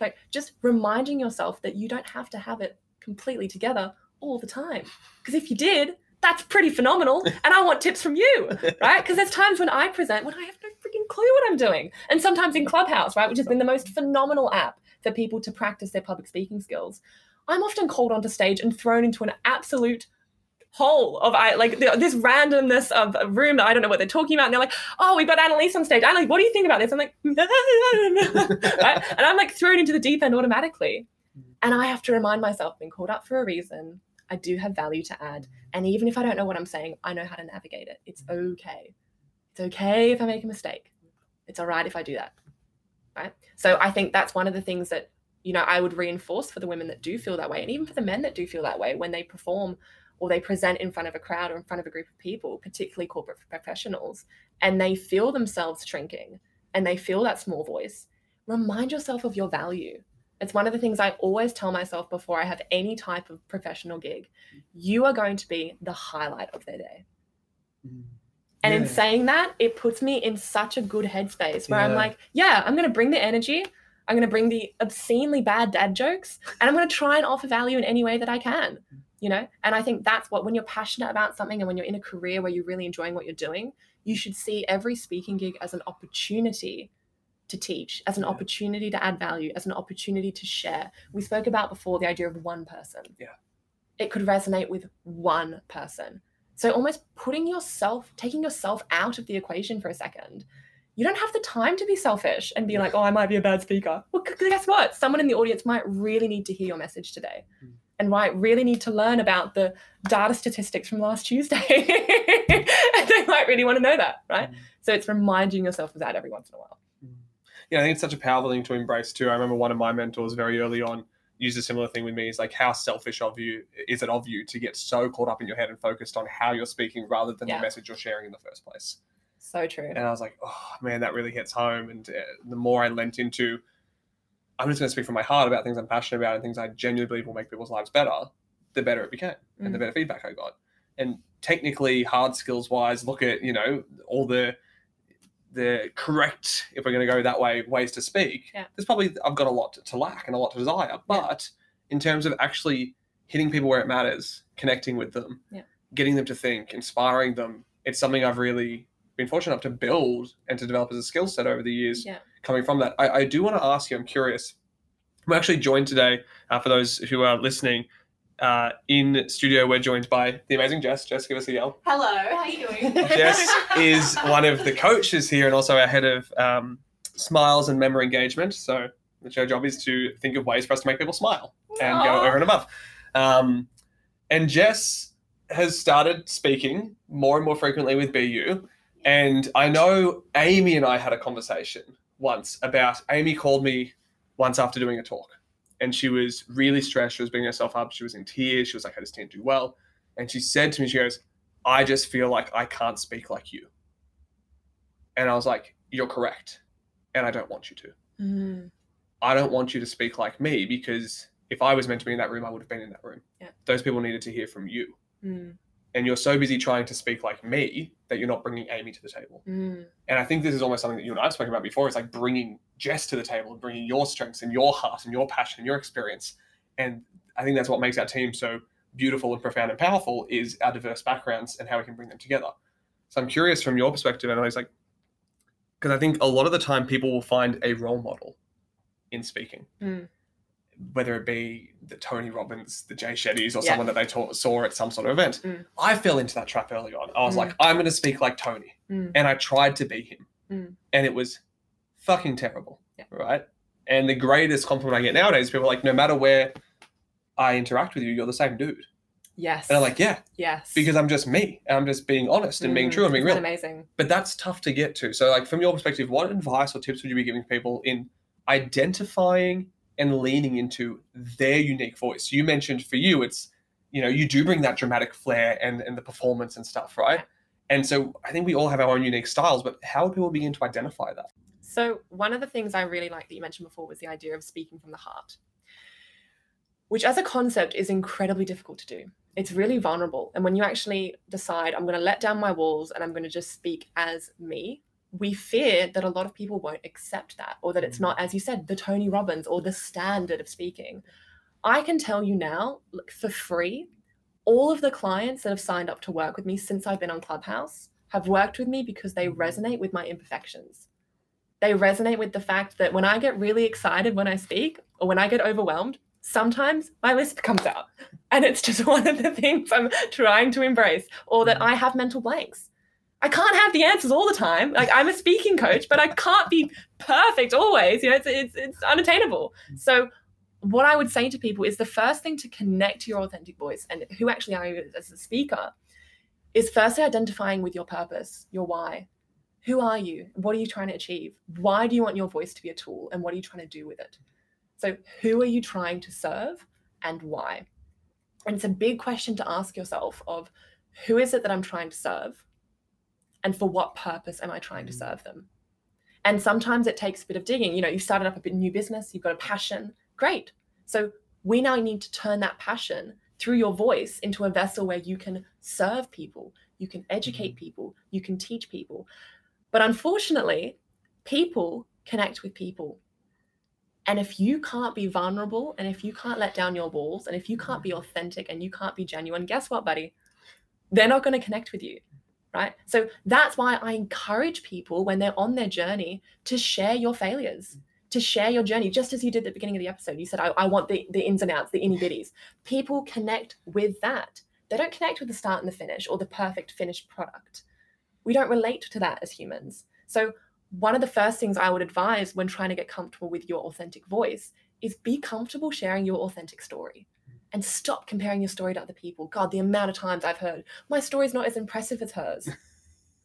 Like just reminding yourself that you don't have to have it completely together all the time. Because if you did, that's pretty phenomenal. And I want tips from you, right? Because there's times when I present when I have no freaking clue what I'm doing. And sometimes in Clubhouse, right, which has been the most phenomenal app for people to practice their public speaking skills, I'm often called onto stage and thrown into an absolute hole of I like this randomness of a room that I don't know what they're talking about. And they're like, "Oh, we've got Annalise on stage. Annalise, what do you think about this?" I'm like, right? and I'm like thrown into the deep end automatically, and I have to remind myself, "Been called up for a reason. I do have value to add. And even if I don't know what I'm saying, I know how to navigate it. It's okay. It's okay if I make a mistake. It's all right if I do that. Right. So I think that's one of the things that, you know, I would reinforce for the women that do feel that way. And even for the men that do feel that way when they perform or they present in front of a crowd or in front of a group of people, particularly corporate professionals, and they feel themselves shrinking and they feel that small voice, remind yourself of your value it's one of the things I always tell myself before I have any type of professional gig. You are going to be the highlight of their day. Mm. And yeah. in saying that, it puts me in such a good headspace where yeah. I'm like, yeah, I'm going to bring the energy. I'm going to bring the obscenely bad dad jokes and I'm going to try and offer value in any way that I can, you know? And I think that's what, when you're passionate about something and when you're in a career where you're really enjoying what you're doing, you should see every speaking gig as an opportunity to teach, as an yeah. opportunity to add value, as an opportunity to share. We spoke about before the idea of one person. Yeah. It could resonate with one person. So almost putting yourself, taking yourself out of the equation for a second. You don't have the time to be selfish and be like, oh, I might be a bad speaker. Well, guess what? Someone in the audience might really need to hear your message today mm. And might really need to learn about the data statistics from last Tuesday. and they might really want to know that, right? Mm. So it's reminding yourself of that every once in a while yeah, I think it's such a powerful thing to embrace too. I remember one of my mentors very early on used a similar thing with me. Is like, how selfish of you is it of you to get so caught up in your head and focused on how you're speaking rather than yeah. the message you're sharing in the first place? So true. And I was like, oh man, that really hits home. And uh, the more I lent into, I'm just going to speak from my heart about things I'm passionate about and things I genuinely believe will make people's lives better. The better it became, mm. and the mm. better feedback I got. And technically, hard skills wise, look at you know all the the correct, if we're going to go that way, ways to speak, yeah. there's probably I've got a lot to lack and a lot to desire. But yeah. in terms of actually hitting people where it matters, connecting with them, yeah. getting them to think, inspiring them, it's something I've really been fortunate enough to build and to develop as a skill set over the years Yeah. coming from that. I, I do want to ask you, I'm curious. I'm actually joined today, uh, for those who are listening, uh, in studio, we're joined by the amazing Jess. Jess, give us a yell. Hello, how are you doing? Jess is one of the coaches here and also our head of um, smiles and member engagement. So the her job is to think of ways for us to make people smile and go over and above. Um, and Jess has started speaking more and more frequently with BU. And I know Amy and I had a conversation once about Amy called me once after doing a talk. And she was really stressed. She was beating herself up. She was in tears. She was like, I just didn't do well. And she said to me, she goes, I just feel like I can't speak like you. And I was like, You're correct. And I don't want you to. Mm. I don't want you to speak like me because if I was meant to be in that room, I would have been in that room. Yeah. Those people needed to hear from you. Mm. And you're so busy trying to speak like me that you're not bringing Amy to the table. Mm. And I think this is almost something that you and I have spoken about before. It's like bringing Jess to the table and bringing your strengths and your heart and your passion and your experience. And I think that's what makes our team so beautiful and profound and powerful is our diverse backgrounds and how we can bring them together. So I'm curious from your perspective, and I was like, because I think a lot of the time people will find a role model in speaking, Mm. Whether it be the Tony Robbins, the Jay Shetty's, or Yeah. someone that they taught, saw at some sort of event. Mm. I fell into that trap early on. I was Mm. like, I'm going to speak like Tony Mm. and I tried to be him, Mm. and it was fucking terrible, Yeah. right? And the greatest compliment I get nowadays, people are like, no matter where I interact with you, you're the same dude, Yes. and I'm like, yeah, yes. because I'm just me, and I'm just being honest and being Mm. true and being real. amazing. But that's tough to get to. So, like, from your perspective, what advice or tips would you be giving people in identifying and leaning into their unique voice? You mentioned for you, it's you know, you do bring that dramatic flair and and the performance and stuff, right? And so I think we all have our own unique styles, but how do people begin to identify that? So, one of the things I really like that you mentioned before was the idea of speaking from the heart, which as a concept is incredibly difficult to do. It's really vulnerable. And when you actually decide, I'm going to let down my walls and I'm going to just speak as me, we fear that a lot of people won't accept that or that it's mm. not, as you said, the Tony Robbins or the standard of speaking. I can tell you now, look, for free, all of the clients that have signed up to work with me since I've been on Clubhouse have worked with me because they mm. resonate with my imperfections they resonate with the fact that when I get really excited when I speak or when I get overwhelmed, sometimes my lisp comes out. And it's just one of the things I'm trying to embrace, or that mm. I have mental blanks. I can't have the answers all the time. Like I'm a speaking coach, but I can't be perfect always. You know, it's it's, it's unattainable. So what I would say to people is the first thing to connect to your authentic voice and who actually are you as a speaker is firstly identifying with your purpose, your why. Who are you? What are you trying to achieve? Why do you want your voice to be a tool? And what are you trying to do with it? So, who are you trying to serve and why? And it's a big question to ask yourself of who is it that I'm trying to serve? And for what purpose am I trying to Mm. serve them? And sometimes it takes a bit of digging. You know, you've started up a bit new business, you've got a passion. Great. So we now need to turn that passion through your voice into a vessel where you can serve people, you can educate people, you can teach people. But unfortunately, people connect with people. And if you can't be vulnerable and if you can't let down your walls and if you can't be authentic and you can't be genuine, guess what, buddy? They're not going to connect with you. Right. So that's why I encourage people when they're on their journey to share your failures, to share your journey, just as you did at the beginning of the episode. You said, I, I want the, the ins and outs, the inny bitties. People connect with that. They don't connect with the start and the finish or the perfect finished product. We don't relate to that as humans. So, one of the first things I would advise when trying to get comfortable with your authentic voice is be comfortable sharing your authentic story and stop comparing your story to other people. God, the amount of times I've heard, my story's not as impressive as hers.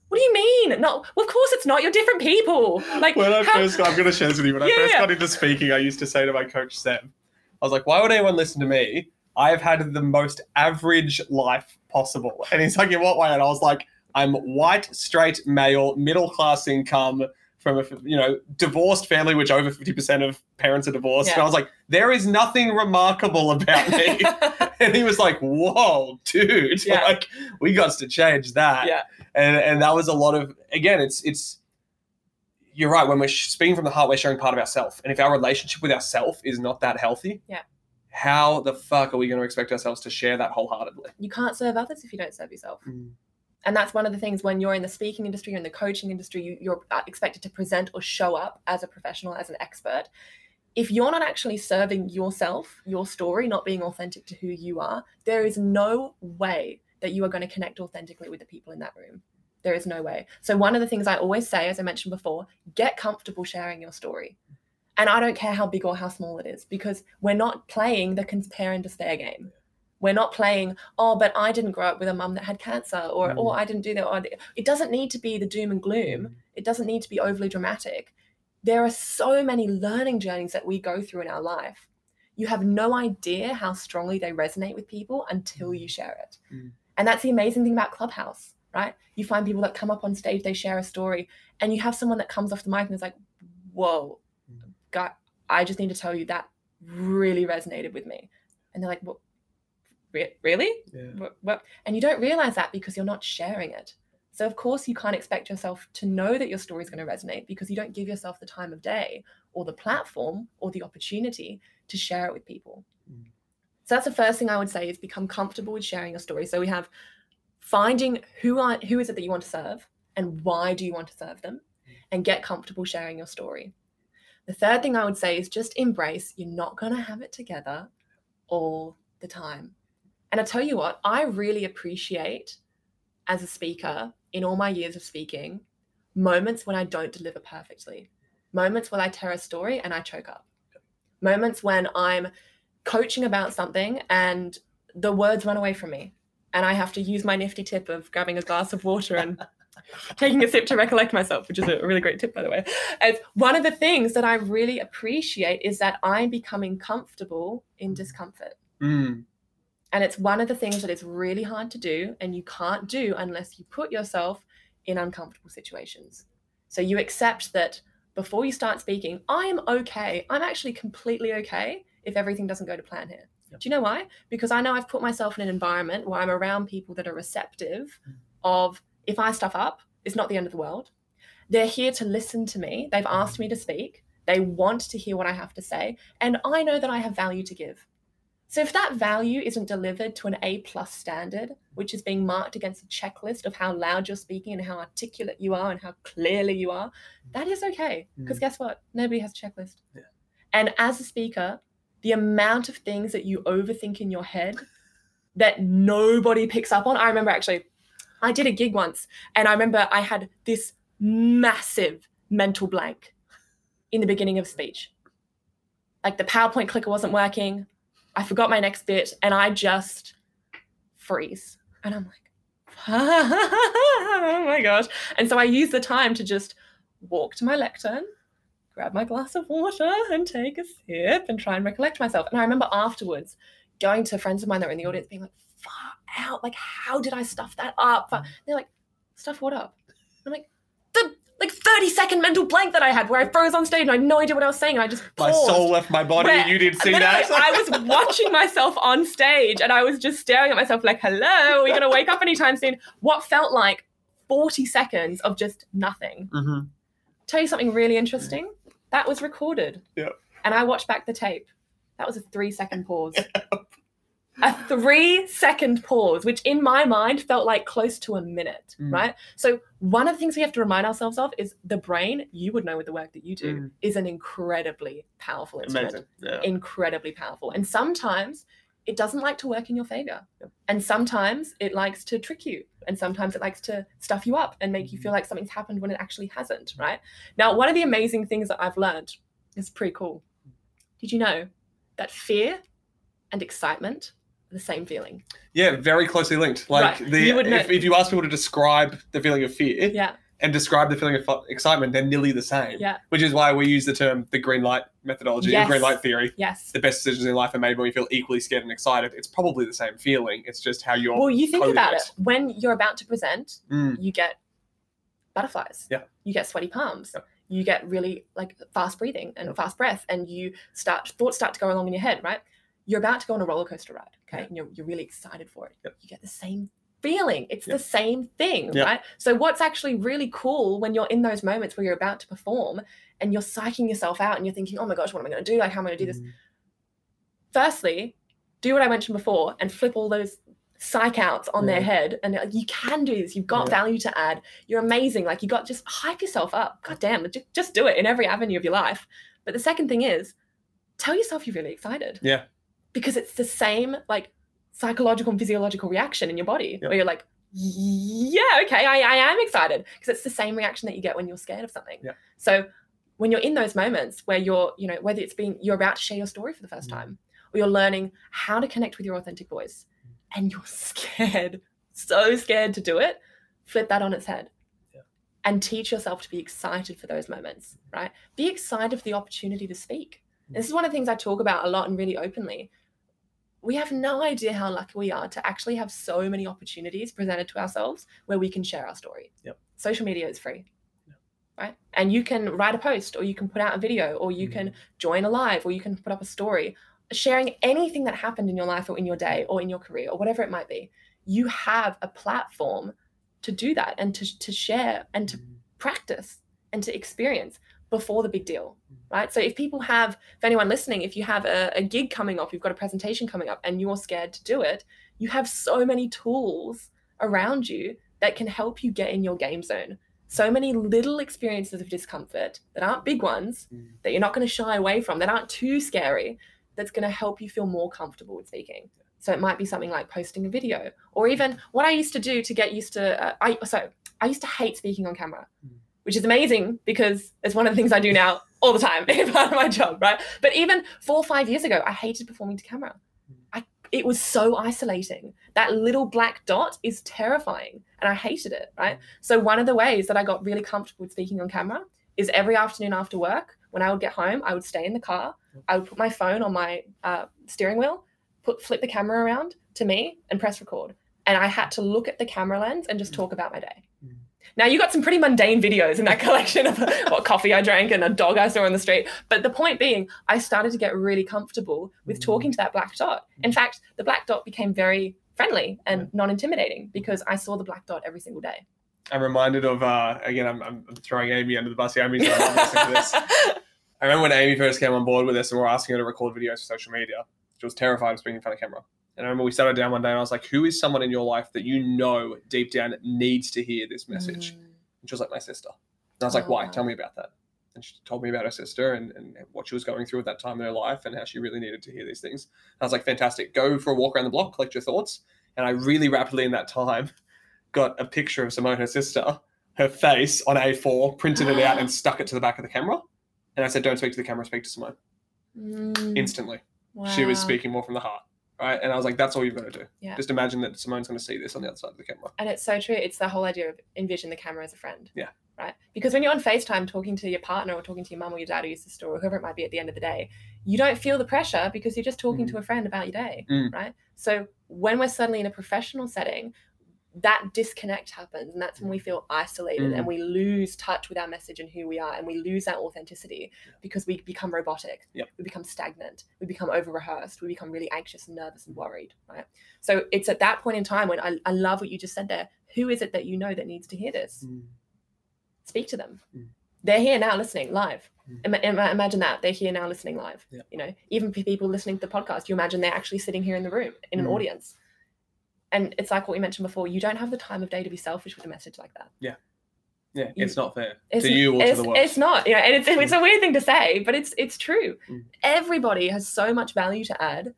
What do you mean? No, well, of course it's not. You're different people. Like, when I how- first got, I'm going to share this with you. When I first yeah. got into speaking, I used to say to my coach Sam, I was like, "Why would anyone listen to me? I've had the most average life possible." And he's like, "In what way?" And I was like, "I'm white, straight, male, middle class income." From a you know divorced family, which over fifty percent of parents are divorced, and I was like, "There is nothing remarkable about me." and he was like, "Whoa, dude! Yeah. Like, we got to change that." Yeah. And and that was a lot of again, it's it's. You're right. When we're speaking from the heart, we're sharing part of ourselves. And if our relationship with ourselves is not that healthy, Yeah. how the fuck are we going to expect ourselves to share that wholeheartedly? you can't serve others if you don't serve yourself. Mm. And that's one of the things when you're in the speaking industry or in the coaching industry, you, you're uh, expected to present or show up as a professional, as an expert. If you're not actually serving yourself, your story, not being authentic to who you are, there is no way that you are going to connect authentically with the people in that room. There is no way. So, one of the things I always say, as I mentioned before, get comfortable sharing your story. And I don't care how big or how small it is because we're not playing the compare and despair game. We're not playing, oh, but I didn't grow up with a mum that had cancer, or Mm. oh, I didn't do that. Or, it doesn't need to be the doom and gloom. Mm. It doesn't need to be overly dramatic. There are so many learning journeys that we go through in our life. You have no idea how strongly they resonate with people until you share it. Mm. And that's the amazing thing about Clubhouse, right? You find people that come up on stage, they share a story, and you have someone that comes off the mic and is like, whoa, Mm. God, I just need to tell you that really resonated with me. And they're like, well, re- really? Yeah. And you don't realize that because you're not sharing it. So, of course, you can't expect yourself to know that your story is going to resonate because you don't give yourself the time of day or the platform or the opportunity to share it with people. Mm. So, that's the first thing I would say is become comfortable with sharing your story. So, we have finding who are who is it that you want to serve and why do you want to serve them and get comfortable sharing your story. The third thing I would say is just embrace you're not going to have it together all the time. And I tell you what, I really appreciate as a speaker in all my years of speaking moments when I don't deliver perfectly, moments when I tell a story and I choke up, moments when I'm coaching about something and the words run away from me. And I have to use my nifty tip of grabbing a glass of water and taking a sip to recollect myself, which is a really great tip, by the way. As one of the things that I really appreciate is that I'm becoming comfortable in discomfort. Mm. And it's one of the things that is really hard to do, and you can't do unless you put yourself in uncomfortable situations. So you accept that before you start speaking, I am okay. I'm actually completely okay if everything doesn't go to plan here. Yep. Do you know why? Because I know I've put myself in an environment where I'm around people that are receptive Mm. of if I stuff up, it's not the end of the world. They're here to listen to me. They've asked me to speak. They want to hear what I have to say. And I know that I have value to give. So if that value isn't delivered to an A plus standard, which is being marked against a checklist of how loud you're speaking and how articulate you are and how clearly you are, that is okay. Because Mm. guess what? Nobody has a checklist. Yeah. And as a speaker, the amount of things that you overthink in your head that nobody picks up on. I remember actually, I did a gig once and I remember I had this massive mental blank in the beginning of speech. Like the PowerPoint clicker wasn't working. I forgot my next bit and I just freeze. And I'm like, oh my gosh. And so I use the time to just walk to my lectern, grab my glass of water and take a sip and try and recollect myself. And I remember afterwards going to friends of mine that were in the audience being like, far out. Like, how did I stuff that up? They're like, stuff what up? I'm like, like 30 second mental blank that I had where I froze on stage and I had no idea what I was saying. And I just My soul left my body Where- and you didn't see that. I was watching myself on stage and I was just staring at myself like, hello, are we going to wake up anytime soon? What felt like 40 seconds of just nothing. Mhm. Tell you something really interesting. That was recorded. Yep. And I watched back the tape. That was a three second pause. a three second pause, which in my mind felt like close to a minute, Mm. right? So, one of the things we have to remind ourselves of is the brain, you would know with the work that you do, Mm. is an incredibly powerful instrument Yeah. incredibly powerful. And sometimes it doesn't like to work in your favor. Yep. And sometimes it likes to trick you. And sometimes it likes to stuff you up and make you feel like something's happened when it actually hasn't, right? Now, one of the amazing things that I've learned is pretty cool. Did you know that fear and excitement the same feeling? Yeah, very closely linked. Like Right. the You if, if you ask people to describe the feeling of fear Yeah. and describe the feeling of excitement, they're nearly the same. Yeah. Which is why we use the term the green light methodology, Yes. the green light theory. Yes. The best decisions in life are made when we feel equally scared and excited. It's probably the same feeling. It's just how you're. Well, you think about it. it. When you're about to present, Mm, you get butterflies. Yeah. You get sweaty palms. Yeah. You get really like fast breathing and fast breath, and you start thoughts start to go along in your head. Right. You're about to go on a roller coaster ride. Okay, Yeah. and you're you're really excited for it. Yep. You get the same feeling. It's Yep. the same thing, Yep. right? So what's actually really cool when you're in those moments where you're about to perform and you're psyching yourself out and you're thinking, oh my gosh, what am I going to do? Like, how am I going to do this? mm, Firstly, do what I mentioned before and flip all those psych outs on their head and like, you can do this. You've got Yeah. value to add. You're amazing. Like you got just hype yourself up. God damn, just, just do it in every avenue of your life. But the second thing is tell yourself you're really excited. Yeah. Because it's the same like psychological and physiological reaction in your body where you're like, yeah, okay, I, I am excited. Because it's the same reaction that you get when you're scared of something. So when you're in those moments where you're, you know, whether it's being you're about to share your story for the first Mm. time, or you're learning how to connect with your authentic voice, mm. and you're scared, so scared to do it, flip that on its head. Yeah. And teach yourself to be excited for those moments, mm. right? Be excited for the opportunity to speak. And this is one of the things I talk about a lot and really openly. We have no idea how lucky we are to actually have so many opportunities presented to ourselves where we can share our story. Yep. Social media is free. Yep. Right? And you can write a post or you can put out a video or you can mm-hmm. join a live or you can put up a story sharing anything that happened in your life or in your day or in your career or whatever it might be. You have a platform to do that and to, to share and to mm-hmm. practice and to experience before the big deal right so if people have for anyone listening if you have a, a gig coming up you've got a presentation coming up and you're scared to do it you have so many tools around you that can help you get in your game zone so many little experiences of discomfort that aren't big ones Mm. that you're not going to shy away from that aren't too scary that's going to help you feel more comfortable with speaking so it might be something like posting a video or even what i used to do to get used to uh, i so i used to hate speaking on camera Mm. Which is amazing because it's one of the things i do now all the time in part of my job right? But even four or five years ago i hated performing to camera. I, it was so isolating. That little black dot is terrifying and i hated it right? So one of the ways that i got really comfortable with speaking on camera is every afternoon after work when i would get home i would stay in the car. I would put my phone on my uh, steering wheel put flip the camera around to me and press record. And i had to look at the camera lens and just talk about my day. Mm. Now you got some pretty mundane videos in that collection of what coffee i drank and a dog i saw on the street but the point being i started to get really comfortable with talking to that black dot in fact the black dot became very friendly and non-intimidating because i saw the black dot every single day I'm reminded of uh, again. I'm, I'm throwing Amy under the bus here. Amy's not listening to this. I remember when Amy first came on board with us and we are asking her to record videos for social media. She was terrified of speaking in front of camera. And I remember we sat her down one day and I was like, "Who is someone in your life that you know deep down needs to hear this message?" Mm. And she was like, "My sister." And I was like, Oh, "Why? Tell me about that." And she told me about her sister and, and what she was going through at that time in her life and how she really needed to hear these things. And I was like, "Fantastic! Go for a walk around the block, collect your thoughts." And I really rapidly in that time got a picture of Simone, her sister, her face on A4, printed it out, and stuck it to the back of the camera. And I said, "Don't speak to the camera. Speak to Simone." Mm. Instantly, she was speaking more from the heart, right? And I was like, "That's all you've got to do. Yeah. Just imagine that Simone's going to see this on the other side of the camera." And it's so true. It's the whole idea of envision the camera as a friend. Yeah. Right. Because when you're on FaceTime talking to your partner or talking to your mum or your dad or your sister or whoever it might be at the end of the day, you don't feel the pressure because you're just talking Mm. to a friend about your day. Mm. Right. So when we're suddenly in a professional setting, that disconnect happens and that's when we feel isolated Mm. and we lose touch with our message and who we are and we lose that authenticity because we become robotic Yep. we become stagnant we become over rehearsed we become really anxious and nervous and worried right so it's at that point in time when I, I love what you just said there who is it that you know that needs to hear this speak to them Mm. they're here now listening live Mm. Ima- imagine that they're here now listening live Yeah. you know even people listening to the podcast you imagine they're actually sitting here in the room in an Mm. audience and it's like what we mentioned before you don't have the time of day to be selfish with a message like that Yeah, You- it's not fair it's, to you or to it's, the world. it's not you know and it's, it's a weird thing to say but it's it's true Mm. everybody has so much value to add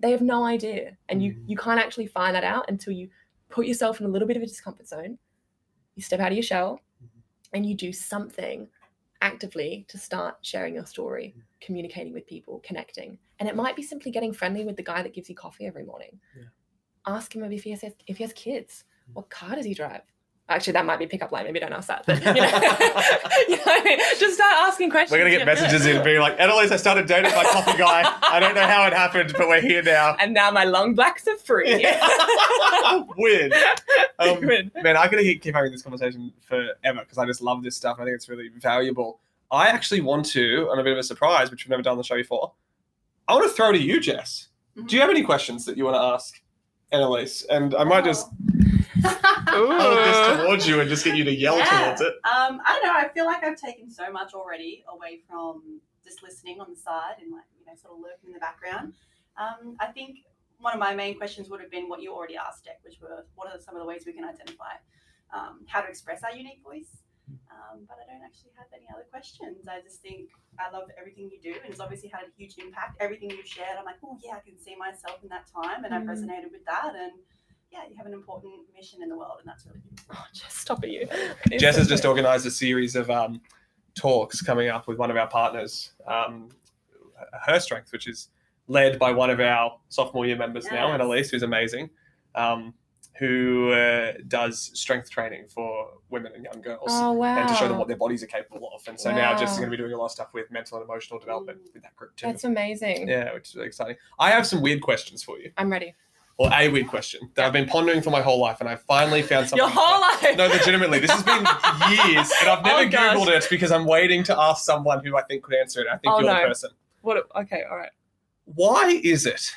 they have no idea and you Mm. you can't actually find that out until you put yourself in a little bit of a discomfort zone you step out of your shell Mm-hmm. and you do something actively to start sharing your story Mm. communicating with people connecting and it might be simply getting friendly with the guy that gives you coffee every morning Yeah. Ask him if he has if he has kids Mm. what car does he drive actually that might be pickup line maybe don't ask that but you know, you know I mean? just start asking questions We're gonna get messages in being like, Annalise, I started dating my coffee guy. I don't know how it happened, but we're here now. and now my long blacks are free Weird. Um, Good. Man, I could keep keep having this conversation forever because I just love this stuff. and I think it's really valuable. I actually want to, on a bit of a surprise, which we've never done on the show before. I want to throw to you, Jess. Do you have any questions that you want to ask Annalise? And I might just hold this towards you and just get you to yell Yeah. towards it. Um, I don't know. I feel like I've taken so much already away from just listening on the side and like you know sort of lurking in the background. Um, I think one of my main questions would have been what you already asked, Dec, which were what are some of the ways we can identify um, how to express our unique voice. Um, but I don't actually have any other questions. I just think I love everything you do, and it's obviously had a huge impact. Everything you've shared, I'm like, oh yeah, I can see myself in that time, and I've Mm. resonated with that. And yeah, you have an important mission in the world, and that's really beautiful. Oh, Jess, stop it, you. Jess has just organised a series of um, talks coming up with one of our partners, um, Her Strength, which is led by one of our sophomore year members now, Yes. Annalise, who's amazing, um, who uh, does strength training for women and young girls. Oh wow. And to show them what their bodies are capable of. And so now Jess is going to be doing a lot of stuff with mental and emotional development Mm. with that group too. That's amazing. yeah, which is really exciting. I have some weird questions for you, I'm ready. or a weird question that I've been pondering for my whole life, and I finally found something. Your whole life. No, legitimately, this has been years, and I've never Oh, gosh. googled it because I'm waiting to ask someone who I think could answer it. I think Oh, you're no. the person. What? Okay. All right. Why is it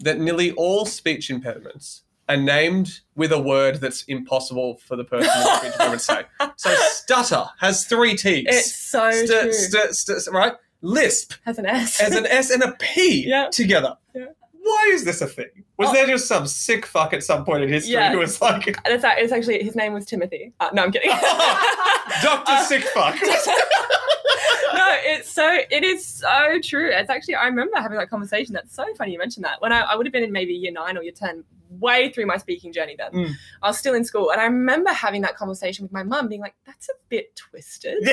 that nearly all speech impediments are named with a word that's impossible for the person impediment to say? So stutter has three T's. It's so St- true. st- st- right? Lisp Has an S. has an S and a P Yeah. together. Yeah. Why is this a thing? Was Oh. there just some sick fuck at some point in history Yeah. who was like, That's a- it's actually his name was Timothy. Uh, no, I'm kidding. Doctor Uh, Sick Fuck? no, it's so it is so true. It's actually I remember having that conversation. That's so funny you mentioned that. When I, I would have been in maybe year nine or year ten, way through my speaking journey then. Mm. I was still in school and I remember having that conversation with my mum, being like, that's a bit twisted.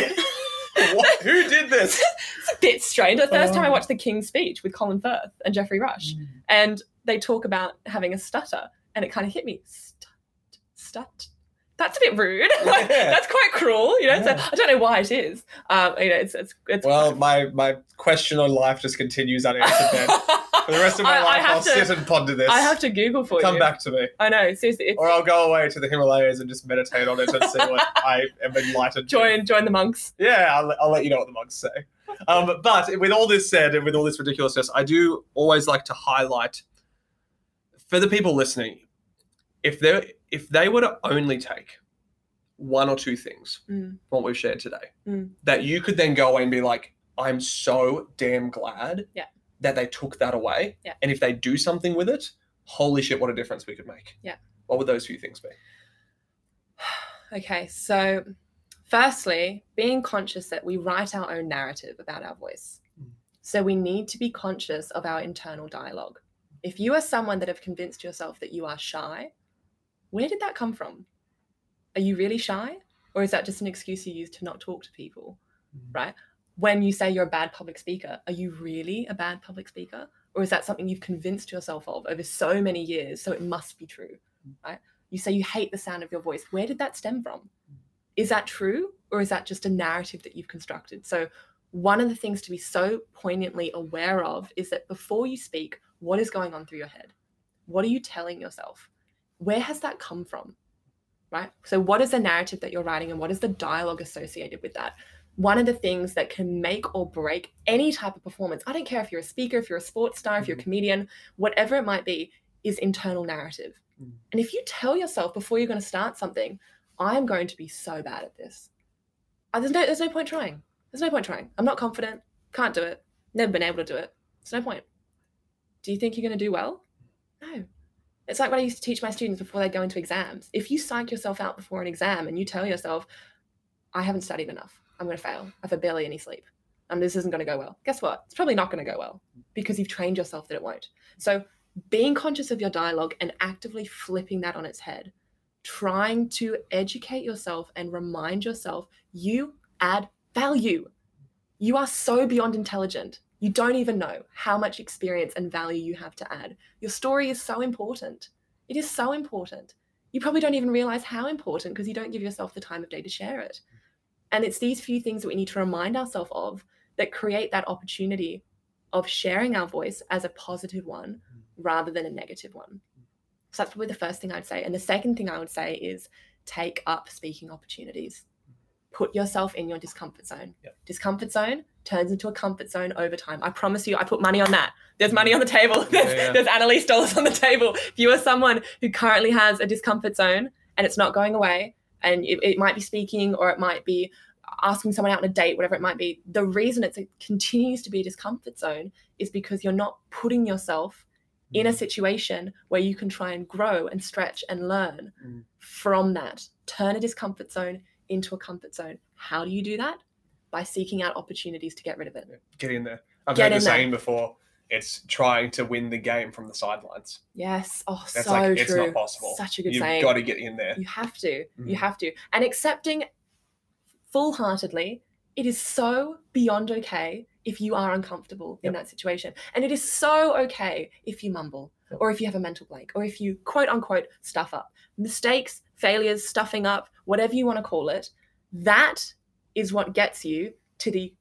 what? Who did this? It's a bit strange. The first time I Oh. watched The King's Speech with Colin Firth and Geoffrey Rush, and they talk about having a stutter, and it kind of hit me. Stut, stut. That's a bit rude. Like, Yeah. That's quite cruel, you know. Yeah. So I don't know why it is. Um, you know, it's it's it's. Well, my my question on life just continues unanswered. For the rest of my I- I life, have I'll to- sit and ponder this. I have to Google for come you. Come back to me, I know, seriously. It's, or I'll go away to the Himalayas and just meditate on it and see what I am enlightened. to. join join the monks. Yeah, I'll, I'll let you know what the monks say. Um, but with all this said, and with all this ridiculousness, I do always like to highlight for the people listening, if they if they were to only take one or two things Mm. from what we've shared today, Mm. that you could then go away and be like, I'm so damn glad Yeah. That they took that away. Yeah. And if they do something with it, holy shit, what a difference we could make. Yeah. What would those few things be? Okay, so firstly, being conscious that we write our own narrative about our voice. Mm. So we need to be conscious of our internal dialogue. If you are someone that have convinced yourself that you are shy, where did that come from? Are you really shy? Or is that just an excuse you use to not talk to people? Right? When you say you're a bad public speaker, are you really a bad public speaker? Or is that something you've convinced yourself of over so many years, so it must be true? Mm. Right? You say you hate the sound of your voice. Where did that stem from? Is that true? Or is that just a narrative that you've constructed? So, one of the things to be so poignantly aware of is that before you speak, what is going on through your head? What are you telling yourself? Where has that come from? Right? So, what is the narrative that you're writing and what is the dialogue associated with that? One of the things that can make or break any type of performance, I don't care if you're a speaker, if you're a sports star, if you're a comedian, whatever it might be, is internal narrative. Mm. And if you tell yourself before you're going to start something, I am going to be so bad at this, uh, there's no, there's no point trying. There's no point trying. I'm not confident, can't do it, never been able to do it. There's no point. Do you think you're going to do well? No. It's like what I used to teach my students before they go into exams. If you psych yourself out before an exam and you tell yourself, I haven't studied enough, I'm going to fail, I've had barely any sleep, and this isn't going to go well, guess what? It's probably not going to go well because you've trained yourself that it won't. So, being conscious of your dialogue and actively flipping that on its head, trying to educate yourself and remind yourself you add value. You are so beyond intelligent. You don't even know how much experience and value you have to add. Your story is so important. It is so important. You probably don't even realize how important because you don't give yourself the time of day to share it. And it's these few things that we need to remind ourselves of that create that opportunity of sharing our voice as a positive one mm. rather than a negative one. So that's probably the first thing I'd say. And the second thing I would say is take up speaking opportunities. Put yourself in your discomfort zone. Yep. Discomfort zone turns into a comfort zone over time. I promise you, I put money on that. There's money on the table. There's, yeah. there's Annalise dollars on the table. If you are someone who currently has a discomfort zone and it's not going away, and it, it might be speaking or it might be asking someone out on a date, whatever it might be, the reason it's, it continues to be a discomfort zone is because you're not putting yourself in a situation where you can try and grow and stretch and learn Mm. from that. Turn a discomfort zone into a comfort zone. How do you do that? By seeking out opportunities to get rid of it. Get in there. I've Get heard the saying before. It's trying to win the game from the sidelines. Yes. Oh, That's so like it's not possible. Such a good You've saying. got to get in there. You have to. You Mhm. have to. And accepting full heartedly, it is so beyond okay if you are uncomfortable in that situation. And it is so okay if you mumble Yep. or if you have a mental blank or if you quote unquote stuff up. Mistakes, failures, stuffing up, whatever you want to call it, that is what gets you to the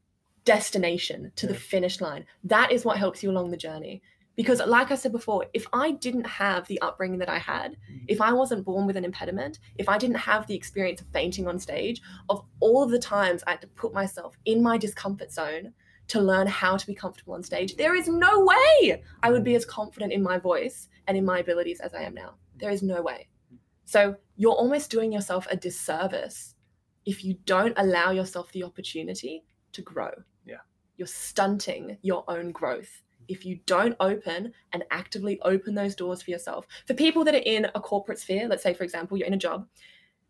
destination, to the finish line. That is what helps you along the journey. Because, like I said before, if I didn't have the upbringing that I had, Mm. if I wasn't born with an impediment, if I didn't have the experience of fainting on stage, of all of the times I had to put myself in my discomfort zone to learn how to be comfortable on stage, there is no way I would be as confident in my voice and in my abilities as I am now. There is no way. So you're almost doing yourself a disservice if you don't allow yourself the opportunity to grow. Yeah. You're stunting your own growth if you don't open and actively open those doors for yourself. For people that are in a corporate sphere, let's say, for example, you're in a job,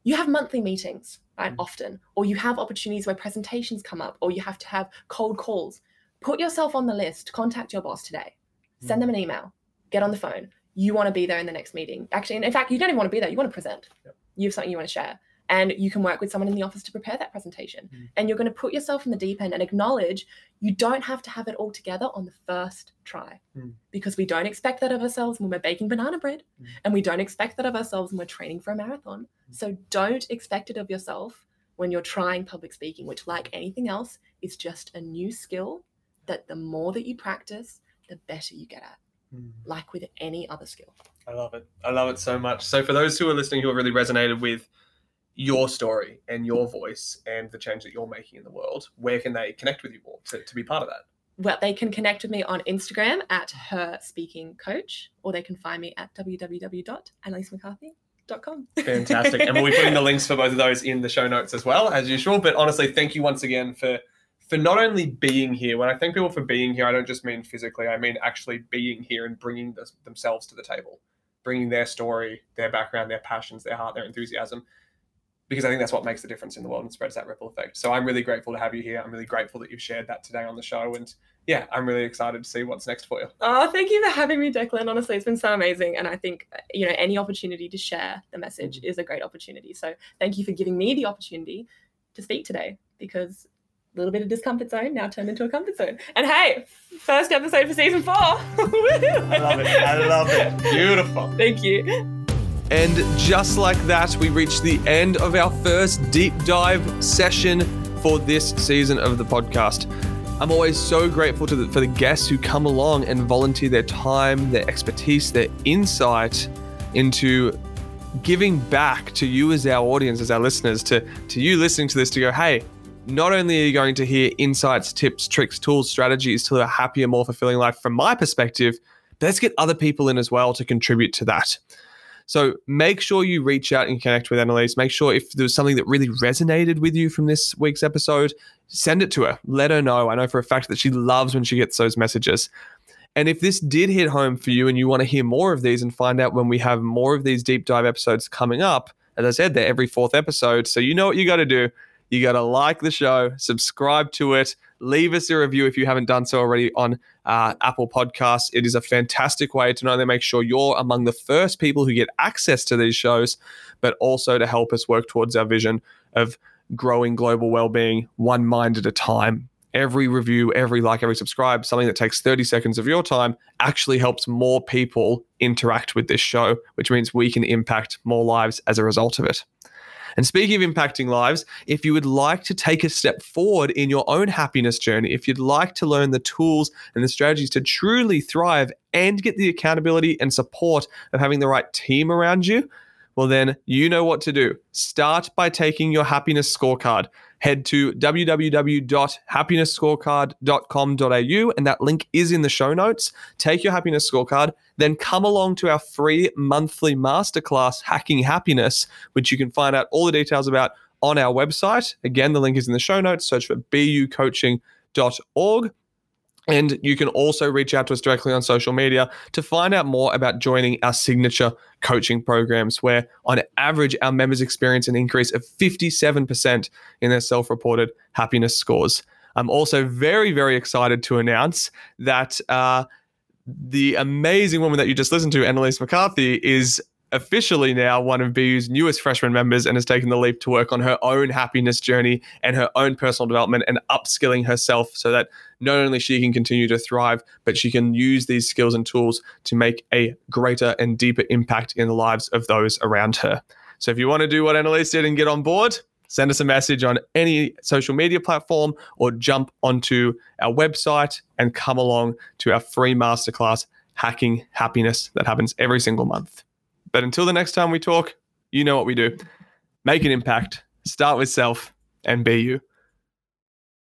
you have monthly meetings, right? Mm. Often, or you have opportunities where presentations come up, or you have to have cold calls. Put yourself on the list, contact your boss today, send them an email, get on the phone. You want to be there in the next meeting. Actually, in fact, you don't even want to be there, you want to present. Yep. You have something you want to share. And you can work with someone in the office to prepare that presentation. Mm. And you're going to put yourself in the deep end and acknowledge you don't have to have it all together on the first try Mm. because we don't expect that of ourselves when we're baking banana bread Mm. and we don't expect that of ourselves when we're training for a marathon. Mm. So don't expect it of yourself when you're trying public speaking, which, like anything else, is just a new skill that the more that you practice, the better you get at, Mm. like with any other skill. I love it. I love it so much. So, for those who are listening who have really resonated with your story and your voice and the change that you're making in the world, where can they connect with you more to, to be part of that? Well, they can connect with me on Instagram at her speaking coach, or they can find me at www.annalisemccarthy.com. Fantastic. and we'll be putting the links for both of those in the show notes as well, as usual. But honestly, thank you once again for for not only being here. When I thank people for being here, I don't just mean physically. I mean actually being here and bringing this, themselves to the table, bringing their story, their background, their passions, their heart, their enthusiasm. Because I think that's what makes the difference in the world and spreads that ripple effect. So I'm really grateful to have you here. I'm really grateful that you've shared that today on the show. And yeah, I'm really excited to see what's next for you. Oh, thank you for having me, Declan. Honestly, it's been so amazing. And I think, you know, any opportunity to share the message mm. is a great opportunity. So thank you for giving me the opportunity to speak today because a little bit of discomfort zone now turned into a comfort zone. And hey, first episode for season four. I I love it. I love it. Beautiful. Thank you. And just like that, we reached the end of our first deep dive session for this season of the podcast. I'm always so grateful the, for the guests who come along and volunteer their time, their expertise, their insight into giving back to you as our audience, as our listeners, to, to you listening to this to go, hey, not only are you going to hear insights, tips, tricks, tools, strategies to live a happier, more fulfilling life from my perspective, but let's get other people in as well to contribute to that. So make sure you reach out and connect with Annalise. Make sure if there was something that really resonated with you from this week's episode, send it to her. Let her know. I know for a fact that she loves when she gets those messages. And if this did hit home for you and you want to hear more of these and find out when we have more of these deep dive episodes coming up, as I said, they're every fourth episode. So you know what you got to do. You got to like the show, subscribe to it, leave us a review if you haven't done so already on uh, Apple Podcasts. It is a fantastic way to not only make sure you're among the first people who get access to these shows, but also to help us work towards our vision of growing global well-being one mind at a time. Every review, every like, every subscribe, something that takes 30 seconds of your time actually helps more people interact with this show, which means we can impact more lives as a result of it. And speaking of impacting lives, if you would like to take a step forward in your own happiness journey, if you'd like to learn the tools and the strategies to truly thrive and get the accountability and support of having the right team around you, well, then you know what to do. Start by taking your happiness scorecard. Head to www.happinessscorecard.com.au, and that link is in the show notes. Take your happiness scorecard, then come along to our free monthly masterclass, Hacking Happiness, which you can find out all the details about on our website. Again, the link is in the show notes. Search for bucoaching.org. And you can also reach out to us directly on social media to find out more about joining our signature coaching programs, where on average, our members experience an increase of 57% in their self reported happiness scores. I'm also very, very excited to announce that uh, the amazing woman that you just listened to, Annalise McCarthy, is officially now one of BU's newest freshman members and has taken the leap to work on her own happiness journey and her own personal development and upskilling herself so that not only she can continue to thrive, but she can use these skills and tools to make a greater and deeper impact in the lives of those around her. So if you want to do what Annalise did and get on board, send us a message on any social media platform or jump onto our website and come along to our free masterclass, Hacking Happiness, that happens every single month. But until the next time we talk, you know what we do make an impact, start with self, and be you.